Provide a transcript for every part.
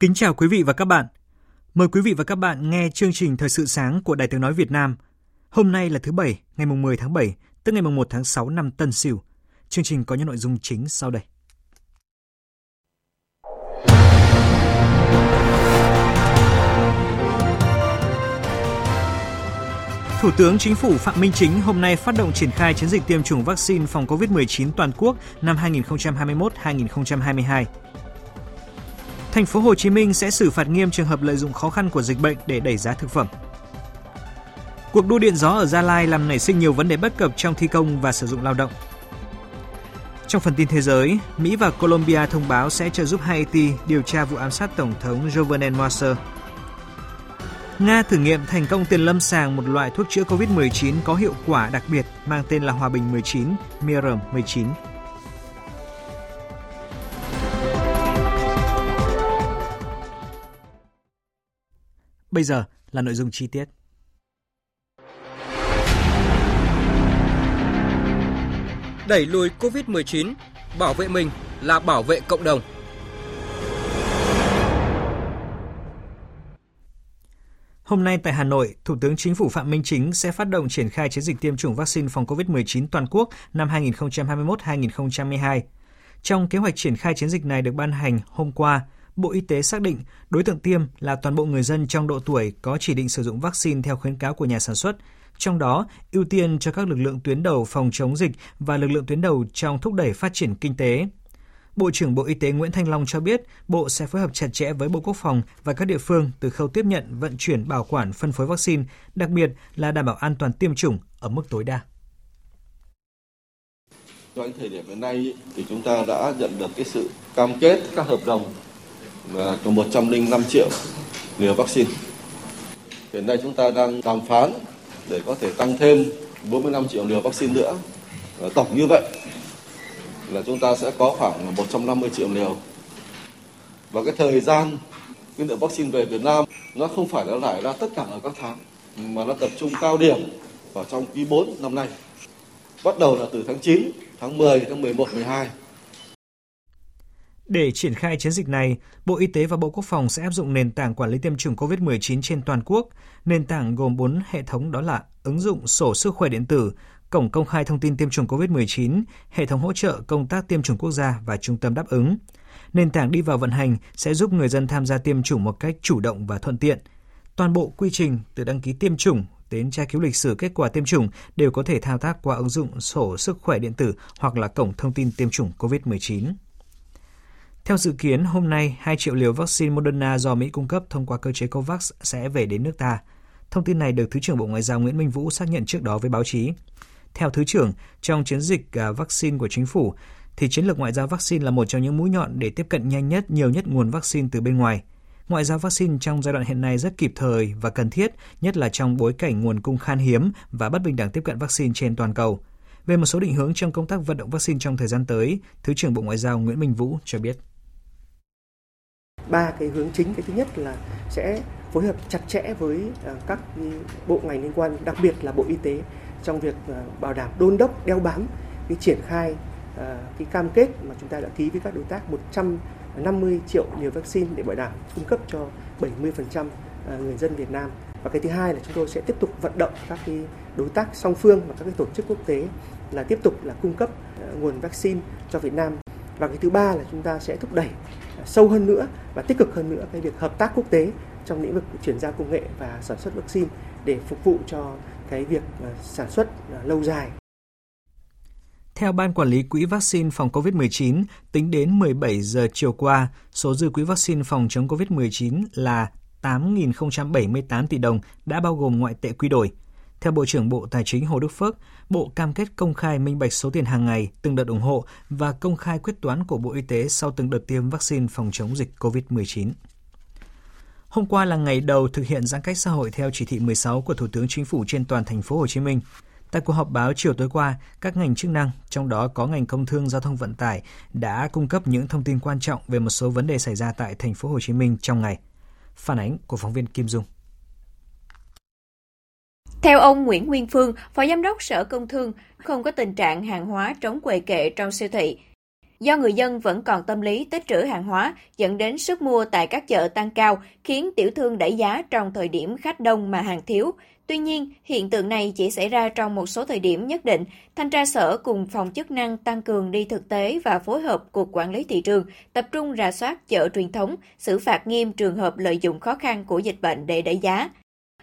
Kính chào quý vị và các bạn. Mời quý vị và các bạn nghe chương trình Thời sự sáng của Đài Tiếng Nói Việt Nam. Hôm nay là thứ Bảy, ngày 10 tháng 7, tức ngày 1 tháng 6 năm Tân Sửu. Chương trình có những nội dung chính sau đây. Thủ tướng Chính phủ Phạm Minh Chính hôm nay phát động triển khai chiến dịch tiêm chủng vaccine phòng COVID-19 toàn quốc năm 2021-2022. Thành phố Hồ Chí Minh sẽ xử phạt nghiêm trường hợp lợi dụng khó khăn của dịch bệnh để đẩy giá thực phẩm. Cuộc đua điện gió ở Gia Lai làm nảy sinh nhiều vấn đề bất cập trong thi công và sử dụng lao động. Trong phần tin thế giới, Mỹ và Colombia thông báo sẽ trợ giúp Haiti điều tra vụ ám sát Tổng thống Jovenel Moise. Nga thử nghiệm thành công tiền lâm sàng một loại thuốc chữa COVID-19 có hiệu quả đặc biệt mang tên là Hòa bình 19, Mirum 19. Bây giờ là nội dung chi tiết. Đẩy lùi COVID-19, bảo vệ mình là bảo vệ cộng đồng. Hôm nay tại Hà Nội, Thủ tướng Chính phủ Phạm Minh Chính sẽ phát động triển khai chiến dịch tiêm chủng vaccine phòng COVID-19 toàn quốc năm 2021-2022. Trong kế hoạch triển khai chiến dịch này được ban hành hôm qua, Bộ Y tế xác định đối tượng tiêm là toàn bộ người dân trong độ tuổi có chỉ định sử dụng vaccine theo khuyến cáo của nhà sản xuất, trong đó ưu tiên cho các lực lượng tuyến đầu phòng chống dịch và lực lượng tuyến đầu trong thúc đẩy phát triển kinh tế. Bộ trưởng Bộ Y tế Nguyễn Thanh Long cho biết, Bộ sẽ phối hợp chặt chẽ với Bộ Quốc phòng và các địa phương từ khâu tiếp nhận, vận chuyển, bảo quản, phân phối vaccine, đặc biệt là đảm bảo an toàn tiêm chủng ở mức tối đa. Trong thời điểm hiện nay thì chúng ta đã nhận được cái sự cam kết các hợp đồng có 105 triệu liều vaccine. Hiện nay chúng ta đang đàm phán để có thể tăng thêm 45 triệu liều vaccine nữa. Tổng như vậy là chúng ta sẽ có khoảng 150 triệu liều. Và cái thời gian cái lượng vaccine về Việt Nam nó không phải là lại ra tất cả ở các tháng mà nó tập trung cao điểm vào trong quý 4 năm nay. Bắt đầu là từ tháng 9, tháng 10, tháng 11, 12 để triển khai chiến dịch này, Bộ Y tế và Bộ Quốc phòng sẽ áp dụng nền tảng quản lý tiêm chủng COVID-19 trên toàn quốc. Nền tảng gồm 4 hệ thống đó là ứng dụng sổ sức khỏe điện tử, cổng công khai thông tin tiêm chủng COVID-19, hệ thống hỗ trợ công tác tiêm chủng quốc gia và trung tâm đáp ứng. Nền tảng đi vào vận hành sẽ giúp người dân tham gia tiêm chủng một cách chủ động và thuận tiện. Toàn bộ quy trình từ đăng ký tiêm chủng đến tra cứu lịch sử kết quả tiêm chủng đều có thể thao tác qua ứng dụng sổ sức khỏe điện tử hoặc là cổng thông tin tiêm chủng COVID-19. Theo dự kiến, hôm nay 2 triệu liều vaccine Moderna do Mỹ cung cấp thông qua cơ chế COVAX sẽ về đến nước ta. Thông tin này được Thứ trưởng Bộ Ngoại giao Nguyễn Minh Vũ xác nhận trước đó với báo chí. Theo Thứ trưởng, trong chiến dịch à, vaccine của chính phủ, thì chiến lược ngoại giao vaccine là một trong những mũi nhọn để tiếp cận nhanh nhất, nhiều nhất nguồn vaccine từ bên ngoài. Ngoại giao vaccine trong giai đoạn hiện nay rất kịp thời và cần thiết, nhất là trong bối cảnh nguồn cung khan hiếm và bất bình đẳng tiếp cận vaccine trên toàn cầu. Về một số định hướng trong công tác vận động vaccine trong thời gian tới, Thứ trưởng Bộ Ngoại giao Nguyễn Minh Vũ cho biết ba cái hướng chính. Cái thứ nhất là sẽ phối hợp chặt chẽ với ờ, các bộ ngành liên quan, đặc biệt là bộ y tế trong việc ờ, bảo đảm đôn đốc, đeo bám cái triển khai ờ, cái cam kết mà chúng ta đã ký với các đối tác 150 triệu liều vaccine để bảo đảm cung cấp cho 70% người dân Việt Nam. Và cái thứ hai là chúng tôi sẽ tiếp tục vận động các cái đối tác song phương và các cái tổ chức quốc tế là tiếp tục là cung cấp nguồn vaccine cho Việt Nam và cái thứ ba là chúng ta sẽ thúc đẩy à, sâu hơn nữa và tích cực hơn nữa cái việc hợp tác quốc tế trong lĩnh vực chuyển giao công nghệ và sản xuất vaccine để phục vụ cho cái việc à, sản xuất à, lâu dài Theo Ban Quản lý Quỹ vaccine phòng COVID-19, tính đến 17 giờ chiều qua, số dư quỹ vaccine phòng chống COVID-19 là 8.078 tỷ đồng đã bao gồm ngoại tệ quy đổi. Theo Bộ trưởng Bộ Tài chính Hồ Đức Phước, Bộ cam kết công khai minh bạch số tiền hàng ngày, từng đợt ủng hộ và công khai quyết toán của Bộ Y tế sau từng đợt tiêm vaccine phòng chống dịch COVID-19. Hôm qua là ngày đầu thực hiện giãn cách xã hội theo chỉ thị 16 của Thủ tướng Chính phủ trên toàn thành phố Hồ Chí Minh. Tại cuộc họp báo chiều tối qua, các ngành chức năng, trong đó có ngành công thương giao thông vận tải, đã cung cấp những thông tin quan trọng về một số vấn đề xảy ra tại thành phố Hồ Chí Minh trong ngày. Phản ánh của phóng viên Kim Dung. Theo ông Nguyễn Nguyên Phương, Phó Giám đốc Sở Công Thương, không có tình trạng hàng hóa trống quầy kệ trong siêu thị. Do người dân vẫn còn tâm lý tích trữ hàng hóa, dẫn đến sức mua tại các chợ tăng cao, khiến tiểu thương đẩy giá trong thời điểm khách đông mà hàng thiếu. Tuy nhiên, hiện tượng này chỉ xảy ra trong một số thời điểm nhất định. Thanh tra sở cùng phòng chức năng tăng cường đi thực tế và phối hợp Cục Quản lý Thị trường, tập trung rà soát chợ truyền thống, xử phạt nghiêm trường hợp lợi dụng khó khăn của dịch bệnh để đẩy giá.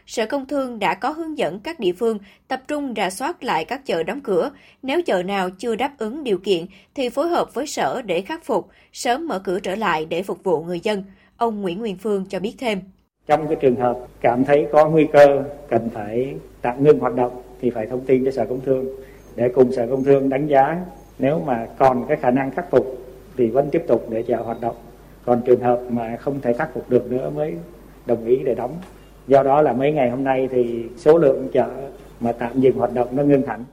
Sở Công Thương đã có hướng dẫn các địa phương tập trung rà soát lại các chợ đóng cửa. Nếu chợ nào chưa đáp ứng điều kiện thì phối hợp với sở để khắc phục, sớm mở cửa trở lại để phục vụ người dân. Ông Nguyễn Nguyên Phương cho biết thêm. Trong cái trường hợp cảm thấy có nguy cơ cần phải tạm ngưng hoạt động thì phải thông tin cho Sở Công Thương để cùng Sở Công Thương đánh giá nếu mà còn cái khả năng khắc phục thì vẫn tiếp tục để chợ hoạt động. Còn trường hợp mà không thể khắc phục được nữa mới đồng ý để đóng do đó là mấy ngày hôm nay thì số lượng chợ mà tạm dừng hoạt động nó ngưng hẳn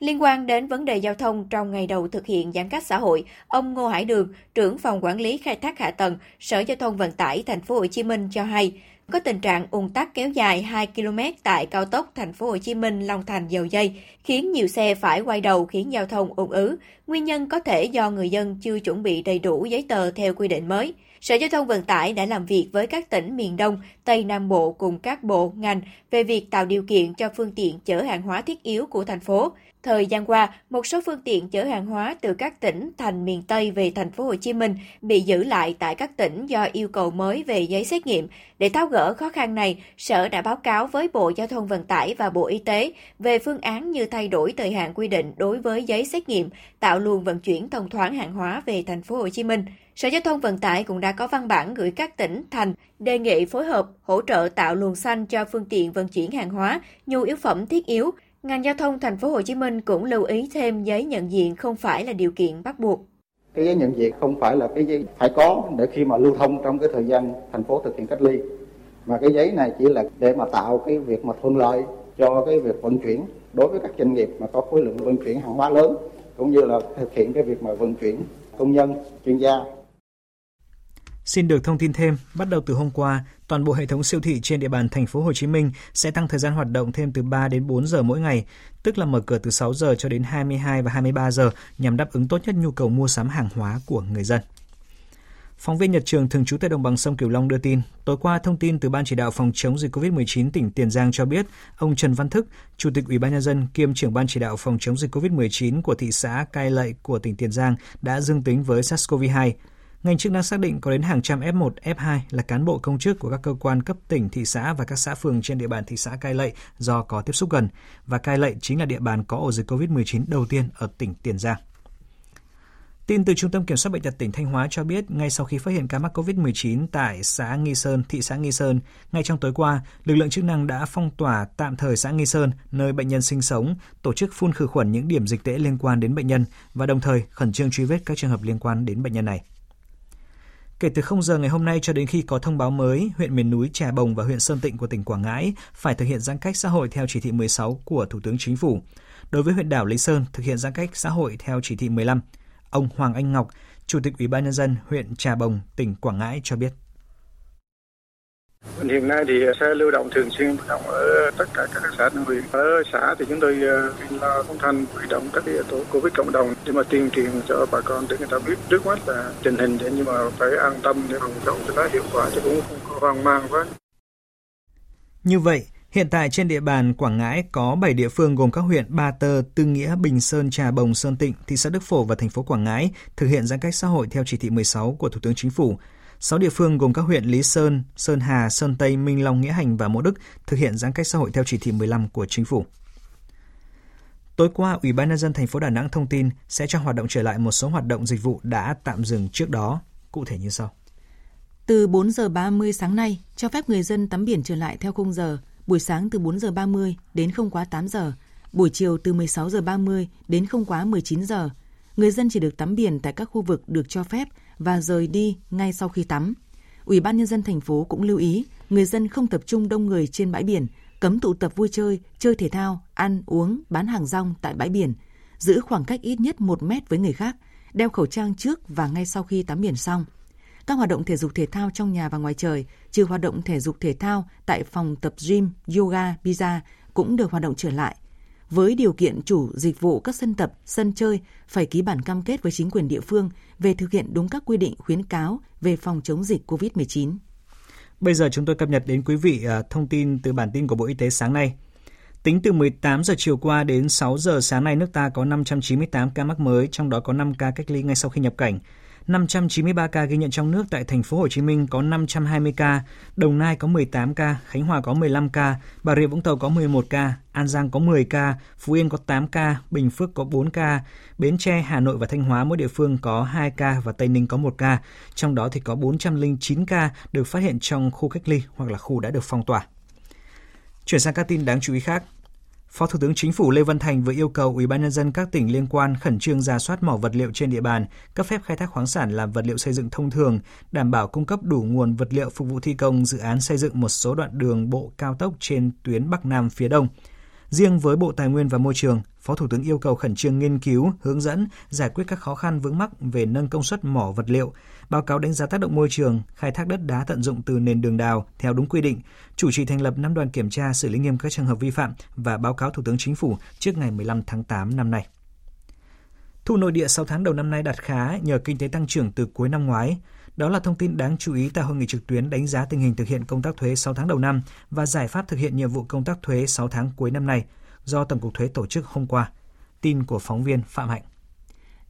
Liên quan đến vấn đề giao thông trong ngày đầu thực hiện giãn cách xã hội, ông Ngô Hải Đường, trưởng phòng quản lý khai thác hạ tầng, Sở Giao thông Vận tải thành phố Hồ Chí Minh cho hay, có tình trạng ùn tắc kéo dài 2 km tại cao tốc thành phố Hồ Chí Minh Long Thành dầu dây, khiến nhiều xe phải quay đầu khiến giao thông ùn ứ. Nguyên nhân có thể do người dân chưa chuẩn bị đầy đủ giấy tờ theo quy định mới. Sở Giao thông Vận tải đã làm việc với các tỉnh miền Đông, Tây Nam Bộ cùng các bộ, ngành về việc tạo điều kiện cho phương tiện chở hàng hóa thiết yếu của thành phố. Thời gian qua, một số phương tiện chở hàng hóa từ các tỉnh thành miền Tây về thành phố Hồ Chí Minh bị giữ lại tại các tỉnh do yêu cầu mới về giấy xét nghiệm. Để tháo gỡ khó khăn này, Sở đã báo cáo với Bộ Giao thông Vận tải và Bộ Y tế về phương án như thay đổi thời hạn quy định đối với giấy xét nghiệm, tạo luồng vận chuyển thông thoáng hàng hóa về thành phố Hồ Chí Minh. Sở Giao thông Vận tải cũng đã có văn bản gửi các tỉnh, thành đề nghị phối hợp hỗ trợ tạo luồng xanh cho phương tiện vận chuyển hàng hóa, nhu yếu phẩm thiết yếu. Ngành giao thông thành phố Hồ Chí Minh cũng lưu ý thêm giấy nhận diện không phải là điều kiện bắt buộc. Cái giấy nhận diện không phải là cái giấy phải có để khi mà lưu thông trong cái thời gian thành phố thực hiện cách ly. Mà cái giấy này chỉ là để mà tạo cái việc mà thuận lợi cho cái việc vận chuyển đối với các doanh nghiệp mà có khối lượng vận chuyển hàng hóa lớn cũng như là thực hiện cái việc mà vận chuyển công nhân, chuyên gia Xin được thông tin thêm, bắt đầu từ hôm qua, toàn bộ hệ thống siêu thị trên địa bàn thành phố Hồ Chí Minh sẽ tăng thời gian hoạt động thêm từ 3 đến 4 giờ mỗi ngày, tức là mở cửa từ 6 giờ cho đến 22 và 23 giờ nhằm đáp ứng tốt nhất nhu cầu mua sắm hàng hóa của người dân. Phóng viên Nhật Trường thường trú tại đồng bằng sông Cửu Long đưa tin, tối qua thông tin từ Ban chỉ đạo phòng chống dịch COVID-19 tỉnh Tiền Giang cho biết, ông Trần Văn Thức, Chủ tịch Ủy ban nhân dân kiêm trưởng Ban chỉ đạo phòng chống dịch COVID-19 của thị xã Cai Lậy của tỉnh Tiền Giang đã dương tính với SARS-CoV-2 ngành chức năng xác định có đến hàng trăm F1, F2 là cán bộ công chức của các cơ quan cấp tỉnh, thị xã và các xã phường trên địa bàn thị xã Cai Lậy do có tiếp xúc gần. Và Cai Lậy chính là địa bàn có ổ dịch COVID-19 đầu tiên ở tỉnh Tiền Giang. Tin từ Trung tâm Kiểm soát Bệnh tật tỉnh Thanh Hóa cho biết, ngay sau khi phát hiện ca mắc COVID-19 tại xã Nghi Sơn, thị xã Nghi Sơn, ngay trong tối qua, lực lượng chức năng đã phong tỏa tạm thời xã Nghi Sơn, nơi bệnh nhân sinh sống, tổ chức phun khử khuẩn những điểm dịch tễ liên quan đến bệnh nhân và đồng thời khẩn trương truy vết các trường hợp liên quan đến bệnh nhân này. Kể từ 0 giờ ngày hôm nay cho đến khi có thông báo mới, huyện miền núi Trà Bồng và huyện Sơn Tịnh của tỉnh Quảng Ngãi phải thực hiện giãn cách xã hội theo chỉ thị 16 của Thủ tướng Chính phủ. Đối với huyện đảo Lý Sơn thực hiện giãn cách xã hội theo chỉ thị 15. Ông Hoàng Anh Ngọc, Chủ tịch Ủy ban nhân dân huyện Trà Bồng, tỉnh Quảng Ngãi cho biết. Hiện nay thì xe lưu động thường xuyên hoạt động ở tất cả các xã huyện. Ở xã thì chúng tôi ờ, là lo thành thanh huy động các tổ covid cộng đồng để mà tuyên truyền cho bà con để người ta biết trước mắt là tình hình để nhưng mà phải an tâm để phòng chống cho nó hiệu quả chứ cũng không có hoang mang quá. Như vậy, Hiện tại trên địa bàn Quảng Ngãi có 7 địa phương gồm các huyện Ba Tơ, Tư Nghĩa, Bình Sơn, Trà Bồng, Sơn Tịnh, thị xã Đức Phổ và thành phố Quảng Ngãi thực hiện giãn cách xã hội theo chỉ thị 16 của Thủ tướng Chính phủ. 6 địa phương gồm các huyện Lý Sơn, Sơn Hà, Sơn Tây, Minh Long, Nghĩa Hành và Mộ Đức thực hiện giãn cách xã hội theo chỉ thị 15 của chính phủ. Tối qua, Ủy ban nhân dân thành phố Đà Nẵng thông tin sẽ cho hoạt động trở lại một số hoạt động dịch vụ đã tạm dừng trước đó. Cụ thể như sau. Từ 4 giờ 30 sáng nay, cho phép người dân tắm biển trở lại theo khung giờ, buổi sáng từ 4 giờ 30 đến không quá 8 giờ, buổi chiều từ 16 giờ 30 đến không quá 19 giờ. Người dân chỉ được tắm biển tại các khu vực được cho phép và rời đi ngay sau khi tắm. Ủy ban nhân dân thành phố cũng lưu ý người dân không tập trung đông người trên bãi biển, cấm tụ tập vui chơi, chơi thể thao, ăn, uống, bán hàng rong tại bãi biển, giữ khoảng cách ít nhất 1 mét với người khác, đeo khẩu trang trước và ngay sau khi tắm biển xong. Các hoạt động thể dục thể thao trong nhà và ngoài trời, trừ hoạt động thể dục thể thao tại phòng tập gym, yoga, pizza cũng được hoạt động trở lại. Với điều kiện chủ dịch vụ các sân tập, sân chơi phải ký bản cam kết với chính quyền địa phương về thực hiện đúng các quy định khuyến cáo về phòng chống dịch COVID-19. Bây giờ chúng tôi cập nhật đến quý vị à, thông tin từ bản tin của Bộ Y tế sáng nay. Tính từ 18 giờ chiều qua đến 6 giờ sáng nay nước ta có 598 ca mắc mới, trong đó có 5 ca cách ly ngay sau khi nhập cảnh. 593 ca ghi nhận trong nước tại thành phố Hồ Chí Minh có 520 ca, Đồng Nai có 18 ca, Khánh Hòa có 15 ca, Bà Rịa Vũng Tàu có 11 ca, An Giang có 10 ca, Phú Yên có 8 ca, Bình Phước có 4 ca, Bến Tre, Hà Nội và Thanh Hóa mỗi địa phương có 2 ca và Tây Ninh có 1 ca. Trong đó thì có 409 ca được phát hiện trong khu cách ly hoặc là khu đã được phong tỏa. Chuyển sang các tin đáng chú ý khác. Phó Thủ tướng Chính phủ Lê Văn Thành vừa yêu cầu Ủy ban nhân dân các tỉnh liên quan khẩn trương ra soát mỏ vật liệu trên địa bàn, cấp phép khai thác khoáng sản làm vật liệu xây dựng thông thường, đảm bảo cung cấp đủ nguồn vật liệu phục vụ thi công dự án xây dựng một số đoạn đường bộ cao tốc trên tuyến Bắc Nam phía Đông. Riêng với Bộ Tài nguyên và Môi trường, Phó Thủ tướng yêu cầu khẩn trương nghiên cứu, hướng dẫn, giải quyết các khó khăn vướng mắc về nâng công suất mỏ vật liệu, báo cáo đánh giá tác động môi trường, khai thác đất đá tận dụng từ nền đường đào theo đúng quy định, chủ trì thành lập năm đoàn kiểm tra xử lý nghiêm các trường hợp vi phạm và báo cáo Thủ tướng Chính phủ trước ngày 15 tháng 8 năm nay. Thu nội địa 6 tháng đầu năm nay đạt khá nhờ kinh tế tăng trưởng từ cuối năm ngoái. Đó là thông tin đáng chú ý tại hội nghị trực tuyến đánh giá tình hình thực hiện công tác thuế 6 tháng đầu năm và giải pháp thực hiện nhiệm vụ công tác thuế 6 tháng cuối năm nay do Tổng cục Thuế tổ chức hôm qua. Tin của phóng viên Phạm Hạnh.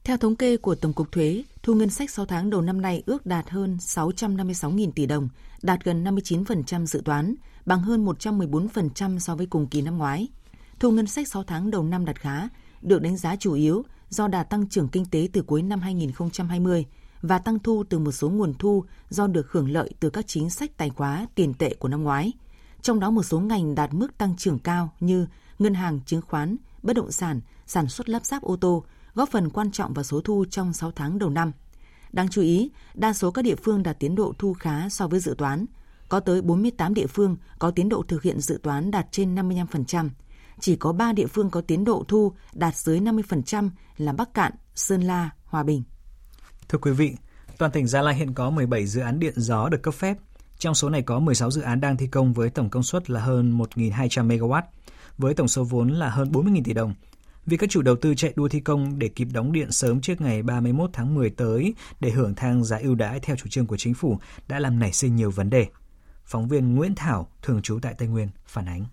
Theo thống kê của Tổng cục Thuế, thu ngân sách 6 tháng đầu năm nay ước đạt hơn 656.000 tỷ đồng, đạt gần 59% dự toán, bằng hơn 114% so với cùng kỳ năm ngoái. Thu ngân sách 6 tháng đầu năm đạt khá, được đánh giá chủ yếu do đà tăng trưởng kinh tế từ cuối năm 2020 và tăng thu từ một số nguồn thu do được hưởng lợi từ các chính sách tài khóa tiền tệ của năm ngoái. Trong đó một số ngành đạt mức tăng trưởng cao như ngân hàng, chứng khoán, bất động sản, sản xuất lắp ráp ô tô, góp phần quan trọng vào số thu trong 6 tháng đầu năm. Đáng chú ý, đa số các địa phương đạt tiến độ thu khá so với dự toán. Có tới 48 địa phương có tiến độ thực hiện dự toán đạt trên 55%. Chỉ có 3 địa phương có tiến độ thu đạt dưới 50% là Bắc Cạn, Sơn La, Hòa Bình. Thưa quý vị, toàn tỉnh Gia Lai hiện có 17 dự án điện gió được cấp phép. Trong số này có 16 dự án đang thi công với tổng công suất là hơn 1.200 MW, với tổng số vốn là hơn 40.000 tỷ đồng. Vì các chủ đầu tư chạy đua thi công để kịp đóng điện sớm trước ngày 31 tháng 10 tới để hưởng thang giá ưu đãi theo chủ trương của chính phủ đã làm nảy sinh nhiều vấn đề. Phóng viên Nguyễn Thảo, thường trú tại Tây Nguyên, phản ánh.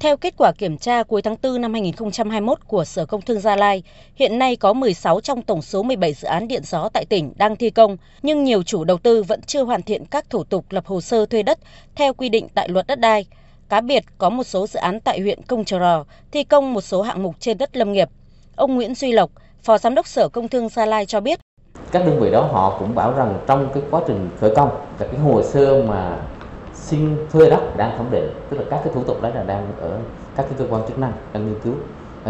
Theo kết quả kiểm tra cuối tháng 4 năm 2021 của Sở Công Thương Gia Lai, hiện nay có 16 trong tổng số 17 dự án điện gió tại tỉnh đang thi công, nhưng nhiều chủ đầu tư vẫn chưa hoàn thiện các thủ tục lập hồ sơ thuê đất theo quy định tại luật đất đai. Cá biệt có một số dự án tại huyện Công Trờ Rò thi công một số hạng mục trên đất lâm nghiệp. Ông Nguyễn Duy Lộc, Phó Giám đốc Sở Công Thương Gia Lai cho biết. Các đơn vị đó họ cũng bảo rằng trong cái quá trình khởi công, là cái hồ sơ mà xin thuê đất đang thẩm định tức là các cái thủ tục đó là đang ở các cái cơ quan chức năng đang nghiên cứu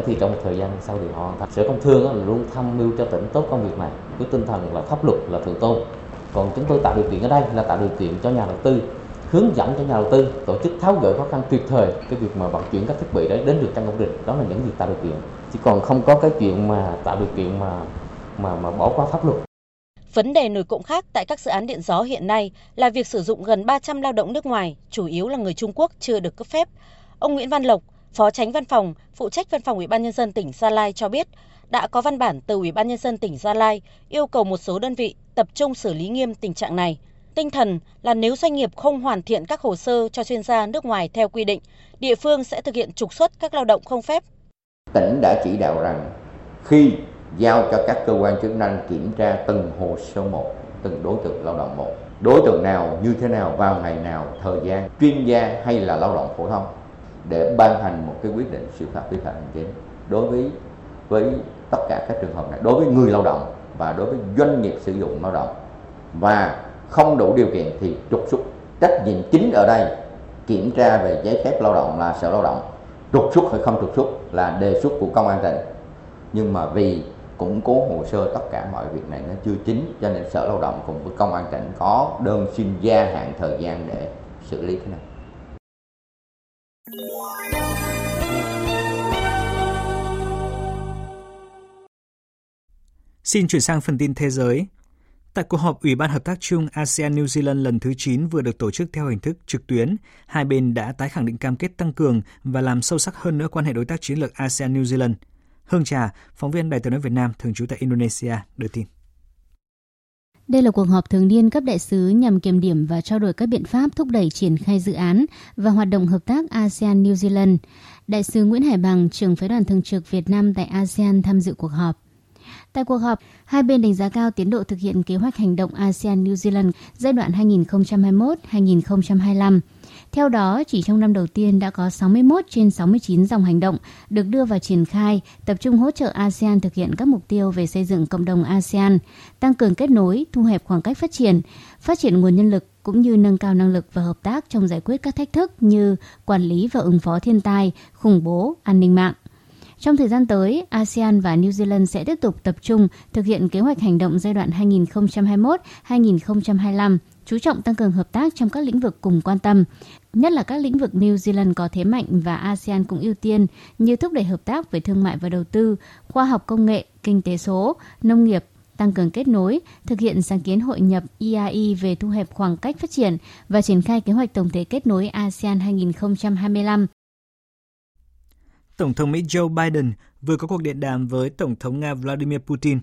thì trong một thời gian sau thì họ hoàn thành sở công thương là luôn tham mưu cho tỉnh tốt công việc này với tinh thần là pháp luật là thượng tôn còn chúng tôi tạo điều kiện ở đây là tạo điều kiện cho nhà đầu tư hướng dẫn cho nhà đầu tư tổ chức tháo gỡ khó khăn kịp thời cái việc mà vận chuyển các thiết bị đấy đến được căn công trình đó là những việc tạo điều kiện chứ còn không có cái chuyện mà tạo điều kiện mà mà mà bỏ qua pháp luật Vấn đề nổi cộng khác tại các dự án điện gió hiện nay là việc sử dụng gần 300 lao động nước ngoài, chủ yếu là người Trung Quốc chưa được cấp phép. Ông Nguyễn Văn Lộc, Phó Tránh Văn phòng, phụ trách Văn phòng Ủy ban nhân dân tỉnh Gia Lai cho biết, đã có văn bản từ Ủy ban nhân dân tỉnh Gia Lai yêu cầu một số đơn vị tập trung xử lý nghiêm tình trạng này. Tinh thần là nếu doanh nghiệp không hoàn thiện các hồ sơ cho chuyên gia nước ngoài theo quy định, địa phương sẽ thực hiện trục xuất các lao động không phép. Tỉnh đã chỉ đạo rằng khi giao cho các cơ quan chức năng kiểm tra từng hồ sơ một, từng đối tượng lao động một. Đối tượng nào như thế nào vào ngày nào, thời gian, chuyên gia hay là lao động phổ thông để ban hành một cái quyết định xử phạt vi phạm hành chính đối với với tất cả các trường hợp này đối với người lao động và đối với doanh nghiệp sử dụng lao động và không đủ điều kiện thì trục xuất. Trách nhiệm chính ở đây, kiểm tra về giấy phép lao động là sở lao động. Trục xuất hay không trục xuất là đề xuất của công an tỉnh. Nhưng mà vì củng cố hồ sơ tất cả mọi việc này nó chưa chính, cho nên sở lao động cùng với công an tỉnh có đơn xin gia hạn thời gian để xử lý cái này. Xin chuyển sang phần tin thế giới. Tại cuộc họp Ủy ban Hợp tác chung ASEAN-New Zealand lần thứ 9 vừa được tổ chức theo hình thức trực tuyến, hai bên đã tái khẳng định cam kết tăng cường và làm sâu sắc hơn nữa quan hệ đối tác chiến lược ASEAN-New Zealand. Hương Trà, phóng viên Đài tiếng nói Việt Nam thường trú tại Indonesia, đưa tin. Đây là cuộc họp thường niên cấp đại sứ nhằm kiểm điểm và trao đổi các biện pháp thúc đẩy triển khai dự án và hoạt động hợp tác ASEAN-New Zealand. Đại sứ Nguyễn Hải Bằng, trưởng phái đoàn thường trực Việt Nam tại ASEAN tham dự cuộc họp. Tại cuộc họp, hai bên đánh giá cao tiến độ thực hiện kế hoạch hành động ASEAN New Zealand giai đoạn 2021-2025. Theo đó, chỉ trong năm đầu tiên đã có 61 trên 69 dòng hành động được đưa vào triển khai, tập trung hỗ trợ ASEAN thực hiện các mục tiêu về xây dựng cộng đồng ASEAN, tăng cường kết nối, thu hẹp khoảng cách phát triển, phát triển nguồn nhân lực cũng như nâng cao năng lực và hợp tác trong giải quyết các thách thức như quản lý và ứng phó thiên tai, khủng bố, an ninh mạng. Trong thời gian tới, ASEAN và New Zealand sẽ tiếp tục tập trung thực hiện kế hoạch hành động giai đoạn 2021-2025, chú trọng tăng cường hợp tác trong các lĩnh vực cùng quan tâm, nhất là các lĩnh vực New Zealand có thế mạnh và ASEAN cũng ưu tiên như thúc đẩy hợp tác về thương mại và đầu tư, khoa học công nghệ, kinh tế số, nông nghiệp, tăng cường kết nối, thực hiện sáng kiến hội nhập EIE về thu hẹp khoảng cách phát triển và triển khai kế hoạch tổng thể kết nối ASEAN 2025 Tổng thống Mỹ Joe Biden vừa có cuộc điện đàm với Tổng thống Nga Vladimir Putin.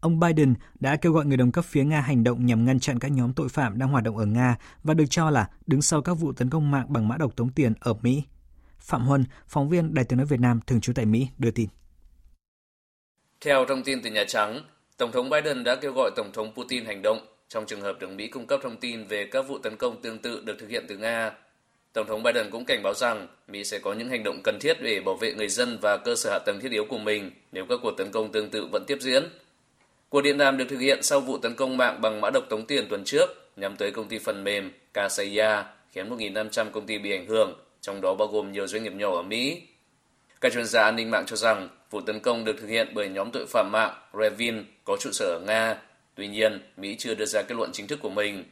Ông Biden đã kêu gọi người đồng cấp phía Nga hành động nhằm ngăn chặn các nhóm tội phạm đang hoạt động ở Nga và được cho là đứng sau các vụ tấn công mạng bằng mã độc tống tiền ở Mỹ. Phạm Huân, phóng viên Đài tiếng nói Việt Nam thường trú tại Mỹ đưa tin. Theo thông tin từ Nhà Trắng, Tổng thống Biden đã kêu gọi Tổng thống Putin hành động trong trường hợp được Mỹ cung cấp thông tin về các vụ tấn công tương tự được thực hiện từ Nga Tổng thống Biden cũng cảnh báo rằng Mỹ sẽ có những hành động cần thiết để bảo vệ người dân và cơ sở hạ tầng thiết yếu của mình nếu các cuộc tấn công tương tự vẫn tiếp diễn. Cuộc điện đàm được thực hiện sau vụ tấn công mạng bằng mã độc tống tiền tuần trước nhằm tới công ty phần mềm Kaseya khiến 1.500 công ty bị ảnh hưởng, trong đó bao gồm nhiều doanh nghiệp nhỏ ở Mỹ. Các chuyên gia an ninh mạng cho rằng vụ tấn công được thực hiện bởi nhóm tội phạm mạng Revin có trụ sở ở Nga. Tuy nhiên, Mỹ chưa đưa ra kết luận chính thức của mình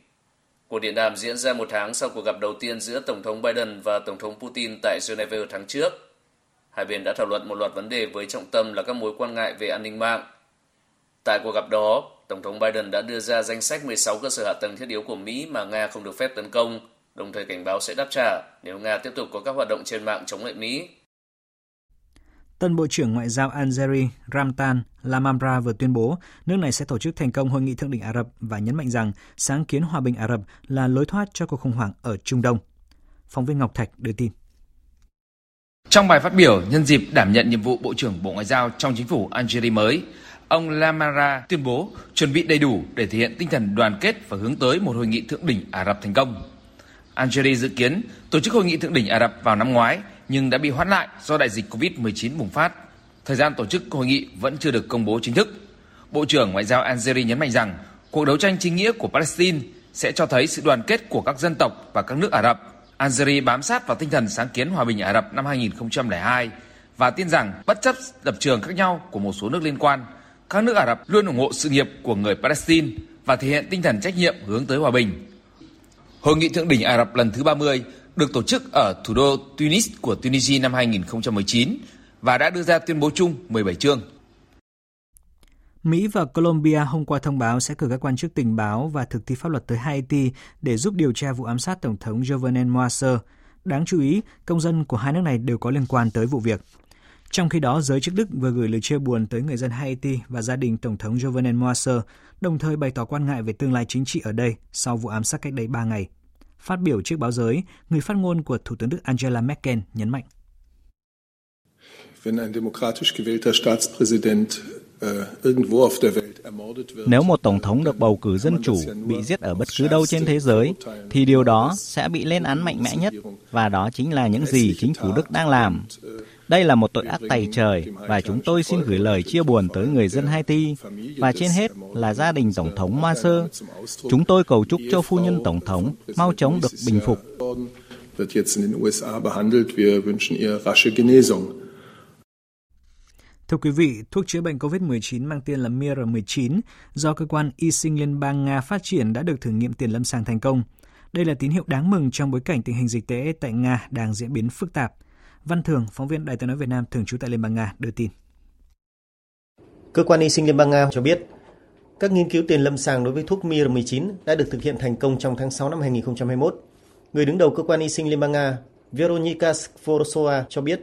Cuộc điện đàm diễn ra một tháng sau cuộc gặp đầu tiên giữa Tổng thống Biden và Tổng thống Putin tại Geneva tháng trước. Hai bên đã thảo luận một loạt vấn đề với trọng tâm là các mối quan ngại về an ninh mạng. Tại cuộc gặp đó, Tổng thống Biden đã đưa ra danh sách 16 cơ sở hạ tầng thiết yếu của Mỹ mà Nga không được phép tấn công, đồng thời cảnh báo sẽ đáp trả nếu Nga tiếp tục có các hoạt động trên mạng chống lại Mỹ. Tân Bộ trưởng Ngoại giao Algeria Ramtan Lamamra vừa tuyên bố nước này sẽ tổ chức thành công hội nghị thượng đỉnh Ả Rập và nhấn mạnh rằng sáng kiến hòa bình Ả Rập là lối thoát cho cuộc khủng hoảng ở Trung Đông. Phóng viên Ngọc Thạch đưa tin. Trong bài phát biểu nhân dịp đảm nhận nhiệm vụ Bộ trưởng Bộ Ngoại giao trong chính phủ Algeria mới, ông Lamara tuyên bố chuẩn bị đầy đủ để thể hiện tinh thần đoàn kết và hướng tới một hội nghị thượng đỉnh Ả Rập thành công. Algeria dự kiến tổ chức hội nghị thượng đỉnh Ả Rập vào năm ngoái nhưng đã bị hoãn lại do đại dịch Covid-19 bùng phát. Thời gian tổ chức hội nghị vẫn chưa được công bố chính thức. Bộ trưởng Ngoại giao Algeria nhấn mạnh rằng cuộc đấu tranh chính nghĩa của Palestine sẽ cho thấy sự đoàn kết của các dân tộc và các nước Ả Rập. Algeria bám sát vào tinh thần sáng kiến hòa bình Ả Rập năm 2002 và tin rằng bất chấp lập trường khác nhau của một số nước liên quan, các nước Ả Rập luôn ủng hộ sự nghiệp của người Palestine và thể hiện tinh thần trách nhiệm hướng tới hòa bình. Hội nghị thượng đỉnh Ả Rập lần thứ 30 được tổ chức ở thủ đô Tunis của Tunisia năm 2019 và đã đưa ra tuyên bố chung 17 chương. Mỹ và Colombia hôm qua thông báo sẽ cử các quan chức tình báo và thực thi pháp luật tới Haiti để giúp điều tra vụ ám sát Tổng thống Jovenel Moise. Đáng chú ý, công dân của hai nước này đều có liên quan tới vụ việc. Trong khi đó, giới chức Đức vừa gửi lời chia buồn tới người dân Haiti và gia đình Tổng thống Jovenel Moise, đồng thời bày tỏ quan ngại về tương lai chính trị ở đây sau vụ ám sát cách đây 3 ngày. Phát biểu trước báo giới, người phát ngôn của Thủ tướng Đức Angela Merkel nhấn mạnh. Staatspräsident Nếu một tổng thống được bầu cử dân chủ bị giết ở bất cứ đâu trên thế giới, thì điều đó sẽ bị lên án mạnh mẽ nhất, và đó chính là những gì chính phủ Đức đang làm. Đây là một tội ác tày trời và chúng tôi xin gửi lời chia buồn tới người dân Haiti và trên hết là gia đình Tổng thống Ma Sơ. Chúng tôi cầu chúc cho phu nhân Tổng thống mau chóng được bình phục. Thưa quý vị, thuốc chữa bệnh COVID-19 mang tên là Mir-19 do cơ quan y sinh liên bang Nga phát triển đã được thử nghiệm tiền lâm sàng thành công. Đây là tín hiệu đáng mừng trong bối cảnh tình hình dịch tễ tại Nga đang diễn biến phức tạp. Văn Thường, phóng viên Đài tiếng nói Việt Nam thường trú tại Liên bang Nga đưa tin. Cơ quan y sinh Liên bang Nga cho biết, các nghiên cứu tiền lâm sàng đối với thuốc Mir-19 đã được thực hiện thành công trong tháng 6 năm 2021. Người đứng đầu cơ quan y sinh Liên bang Nga, Veronika Skvorosova cho biết,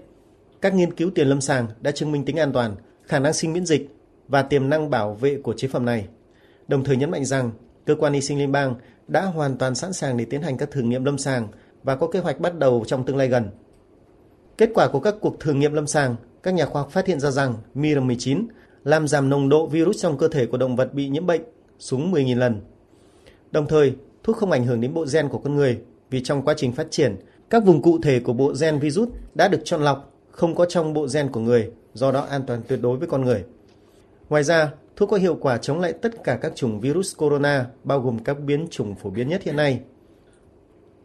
các nghiên cứu tiền lâm sàng đã chứng minh tính an toàn, khả năng sinh miễn dịch và tiềm năng bảo vệ của chế phẩm này. Đồng thời nhấn mạnh rằng, cơ quan y sinh liên bang đã hoàn toàn sẵn sàng để tiến hành các thử nghiệm lâm sàng và có kế hoạch bắt đầu trong tương lai gần. Kết quả của các cuộc thử nghiệm lâm sàng, các nhà khoa học phát hiện ra rằng Mir-19 làm giảm nồng độ virus trong cơ thể của động vật bị nhiễm bệnh xuống 10.000 lần. Đồng thời, thuốc không ảnh hưởng đến bộ gen của con người vì trong quá trình phát triển, các vùng cụ thể của bộ gen virus đã được chọn lọc không có trong bộ gen của người, do đó an toàn tuyệt đối với con người. Ngoài ra, thuốc có hiệu quả chống lại tất cả các chủng virus corona, bao gồm các biến chủng phổ biến nhất hiện nay.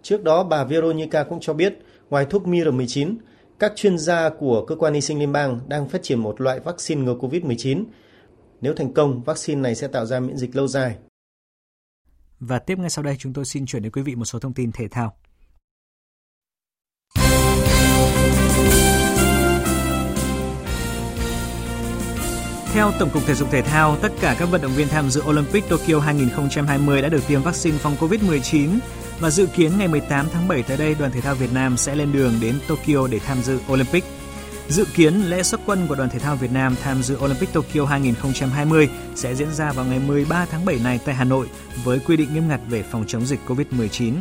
Trước đó, bà Veronica cũng cho biết, ngoài thuốc Mir-19, các chuyên gia của cơ quan y sinh liên bang đang phát triển một loại vaccine ngừa COVID-19. Nếu thành công, vaccine này sẽ tạo ra miễn dịch lâu dài. Và tiếp ngay sau đây chúng tôi xin chuyển đến quý vị một số thông tin thể thao. Theo Tổng cục Thể dục Thể thao, tất cả các vận động viên tham dự Olympic Tokyo 2020 đã được tiêm vaccine phòng COVID-19 và dự kiến ngày 18 tháng 7 tới đây, đoàn thể thao Việt Nam sẽ lên đường đến Tokyo để tham dự Olympic. Dự kiến lễ xuất quân của đoàn thể thao Việt Nam tham dự Olympic Tokyo 2020 sẽ diễn ra vào ngày 13 tháng 7 này tại Hà Nội với quy định nghiêm ngặt về phòng chống dịch COVID-19.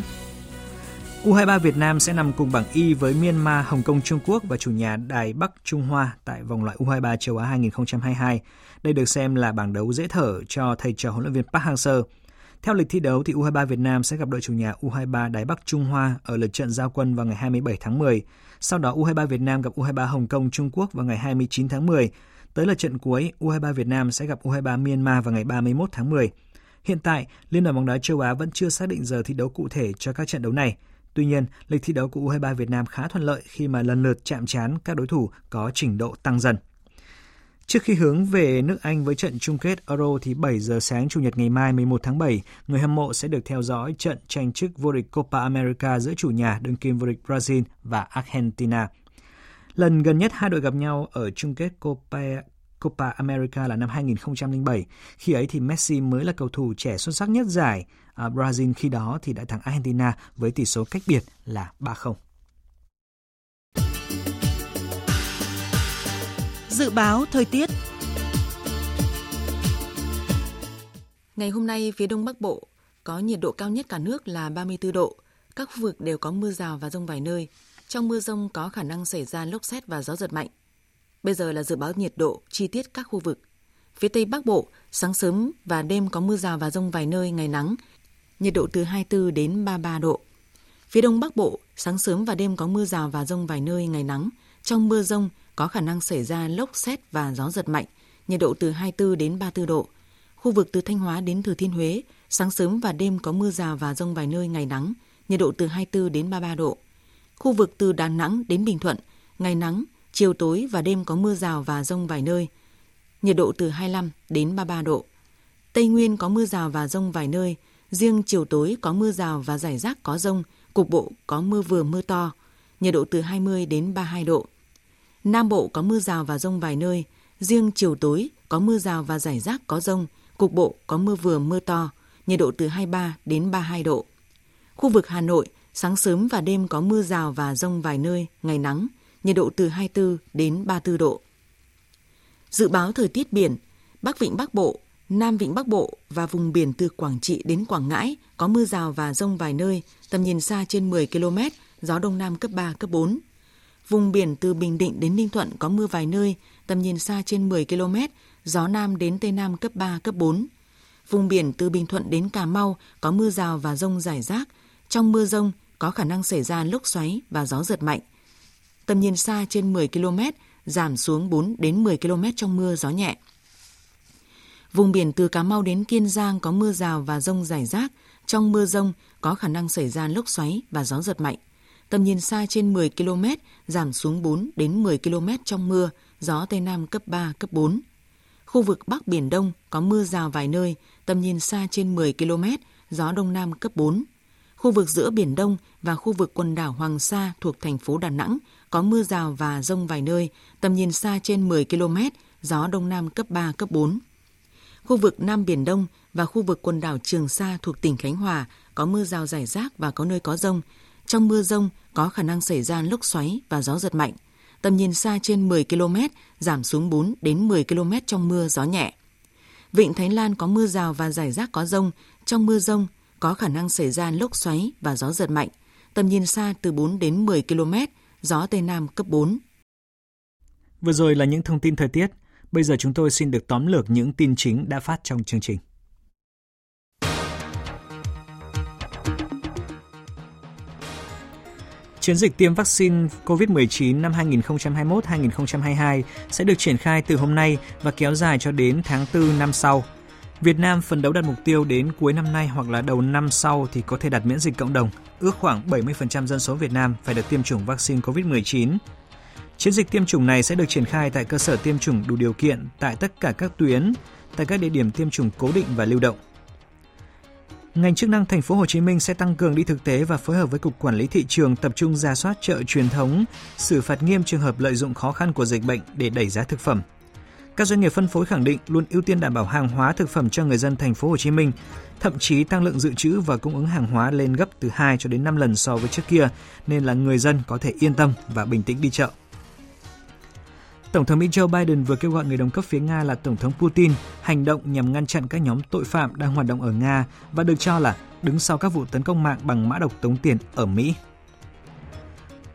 U23 Việt Nam sẽ nằm cùng bảng Y với Myanmar, Hồng Kông, Trung Quốc và chủ nhà Đài Bắc Trung Hoa tại vòng loại U23 châu Á 2022. Đây được xem là bảng đấu dễ thở cho thầy trò huấn luyện viên Park Hang-seo. Theo lịch thi đấu thì U23 Việt Nam sẽ gặp đội chủ nhà U23 Đài Bắc Trung Hoa ở lượt trận giao quân vào ngày 27 tháng 10. Sau đó U23 Việt Nam gặp U23 Hồng Kông Trung Quốc vào ngày 29 tháng 10. Tới lượt trận cuối, U23 Việt Nam sẽ gặp U23 Myanmar vào ngày 31 tháng 10. Hiện tại, Liên đoàn bóng đá châu Á vẫn chưa xác định giờ thi đấu cụ thể cho các trận đấu này. Tuy nhiên, lịch thi đấu của U23 Việt Nam khá thuận lợi khi mà lần lượt chạm trán các đối thủ có trình độ tăng dần. Trước khi hướng về nước Anh với trận chung kết Euro thì 7 giờ sáng Chủ nhật ngày mai 11 tháng 7, người hâm mộ sẽ được theo dõi trận tranh chức vô địch Copa America giữa chủ nhà đương kim vô địch Brazil và Argentina. Lần gần nhất hai đội gặp nhau ở chung kết Copa Copa America là năm 2007. Khi ấy thì Messi mới là cầu thủ trẻ xuất sắc nhất giải. À, Brazil khi đó thì đã thắng Argentina với tỷ số cách biệt là 3-0. Dự báo thời tiết Ngày hôm nay, phía đông bắc bộ có nhiệt độ cao nhất cả nước là 34 độ. Các khu vực đều có mưa rào và rông vài nơi. Trong mưa rông có khả năng xảy ra lốc xét và gió giật mạnh. Bây giờ là dự báo nhiệt độ chi tiết các khu vực. Phía Tây Bắc Bộ, sáng sớm và đêm có mưa rào và rông vài nơi, ngày nắng, nhiệt độ từ 24 đến 33 độ. Phía Đông Bắc Bộ, sáng sớm và đêm có mưa rào và rông vài nơi, ngày nắng. Trong mưa rông có khả năng xảy ra lốc xét và gió giật mạnh, nhiệt độ từ 24 đến 34 độ. Khu vực từ Thanh Hóa đến Thừa Thiên Huế, sáng sớm và đêm có mưa rào và rông vài nơi, ngày nắng, nhiệt độ từ 24 đến 33 độ. Khu vực từ Đà Nẵng đến Bình Thuận, ngày nắng, chiều tối và đêm có mưa rào và rông vài nơi, nhiệt độ từ 25 đến 33 độ. Tây Nguyên có mưa rào và rông vài nơi, riêng chiều tối có mưa rào và rải rác có rông, cục bộ có mưa vừa mưa to, nhiệt độ từ 20 đến 32 độ. Nam Bộ có mưa rào và rông vài nơi, riêng chiều tối có mưa rào và rải rác có rông, cục bộ có mưa vừa mưa to, nhiệt độ từ 23 đến 32 độ. Khu vực Hà Nội, sáng sớm và đêm có mưa rào và rông vài nơi, ngày nắng, nhiệt độ từ 24 đến 34 độ. Dự báo thời tiết biển, Bắc Vịnh Bắc Bộ, Nam Vịnh Bắc Bộ và vùng biển từ Quảng Trị đến Quảng Ngãi có mưa rào và rông vài nơi, tầm nhìn xa trên 10 km, gió Đông Nam cấp 3, cấp 4. Vùng biển từ Bình Định đến Ninh Thuận có mưa vài nơi, tầm nhìn xa trên 10 km, gió Nam đến Tây Nam cấp 3, cấp 4. Vùng biển từ Bình Thuận đến Cà Mau có mưa rào và rông rải rác. Trong mưa rông có khả năng xảy ra lốc xoáy và gió giật mạnh. Tầm nhìn xa trên 10 km, giảm xuống 4 đến 10 km trong mưa gió nhẹ. Vùng biển từ Cà Mau đến Kiên Giang có mưa rào và rông rải rác. Trong mưa rông có khả năng xảy ra lốc xoáy và gió giật mạnh. Tầm nhìn xa trên 10 km, giảm xuống 4 đến 10 km trong mưa, gió Tây Nam cấp 3, cấp 4. Khu vực Bắc Biển Đông có mưa rào vài nơi, tầm nhìn xa trên 10 km, gió Đông Nam cấp 4. Khu vực giữa Biển Đông và khu vực quần đảo Hoàng Sa thuộc thành phố Đà Nẵng có mưa rào và rông vài nơi, tầm nhìn xa trên 10 km, gió Đông Nam cấp 3, cấp 4. Khu vực Nam Biển Đông và khu vực quần đảo Trường Sa thuộc tỉnh Khánh Hòa có mưa rào rải rác và có nơi có rông. Trong mưa rông có khả năng xảy ra lốc xoáy và gió giật mạnh. Tầm nhìn xa trên 10 km, giảm xuống 4 đến 10 km trong mưa gió nhẹ. Vịnh Thái Lan có mưa rào và rải rác có rông. Trong mưa rông có khả năng xảy ra lốc xoáy và gió giật mạnh. Tầm nhìn xa từ 4 đến 10 km, gió Tây Nam cấp 4. Vừa rồi là những thông tin thời tiết. Bây giờ chúng tôi xin được tóm lược những tin chính đã phát trong chương trình. Chiến dịch tiêm vaccine COVID-19 năm 2021-2022 sẽ được triển khai từ hôm nay và kéo dài cho đến tháng 4 năm sau. Việt Nam phấn đấu đặt mục tiêu đến cuối năm nay hoặc là đầu năm sau thì có thể đạt miễn dịch cộng đồng, ước khoảng 70% dân số Việt Nam phải được tiêm chủng vaccine COVID-19. Chiến dịch tiêm chủng này sẽ được triển khai tại cơ sở tiêm chủng đủ điều kiện tại tất cả các tuyến, tại các địa điểm tiêm chủng cố định và lưu động. Ngành chức năng thành phố Hồ Chí Minh sẽ tăng cường đi thực tế và phối hợp với cục quản lý thị trường tập trung ra soát chợ truyền thống, xử phạt nghiêm trường hợp lợi dụng khó khăn của dịch bệnh để đẩy giá thực phẩm. Các doanh nghiệp phân phối khẳng định luôn ưu tiên đảm bảo hàng hóa thực phẩm cho người dân thành phố Hồ Chí Minh, thậm chí tăng lượng dự trữ và cung ứng hàng hóa lên gấp từ 2 cho đến 5 lần so với trước kia, nên là người dân có thể yên tâm và bình tĩnh đi chợ. Tổng thống Mỹ Joe Biden vừa kêu gọi người đồng cấp phía Nga là Tổng thống Putin hành động nhằm ngăn chặn các nhóm tội phạm đang hoạt động ở Nga và được cho là đứng sau các vụ tấn công mạng bằng mã độc tống tiền ở Mỹ.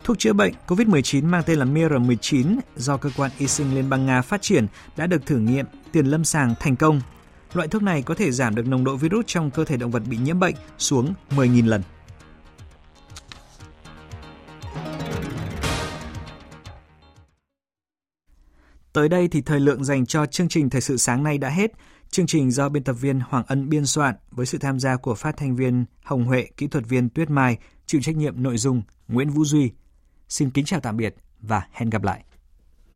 Thuốc chữa bệnh COVID-19 mang tên là Mir-19 do cơ quan y sinh Liên bang Nga phát triển đã được thử nghiệm, tiền lâm sàng thành công. Loại thuốc này có thể giảm được nồng độ virus trong cơ thể động vật bị nhiễm bệnh xuống 10.000 lần. Tới đây thì thời lượng dành cho chương trình Thời sự sáng nay đã hết. Chương trình do biên tập viên Hoàng Ân biên soạn với sự tham gia của phát thanh viên Hồng Huệ, kỹ thuật viên Tuyết Mai, chịu trách nhiệm nội dung Nguyễn Vũ Duy. Xin kính chào tạm biệt và hẹn gặp lại.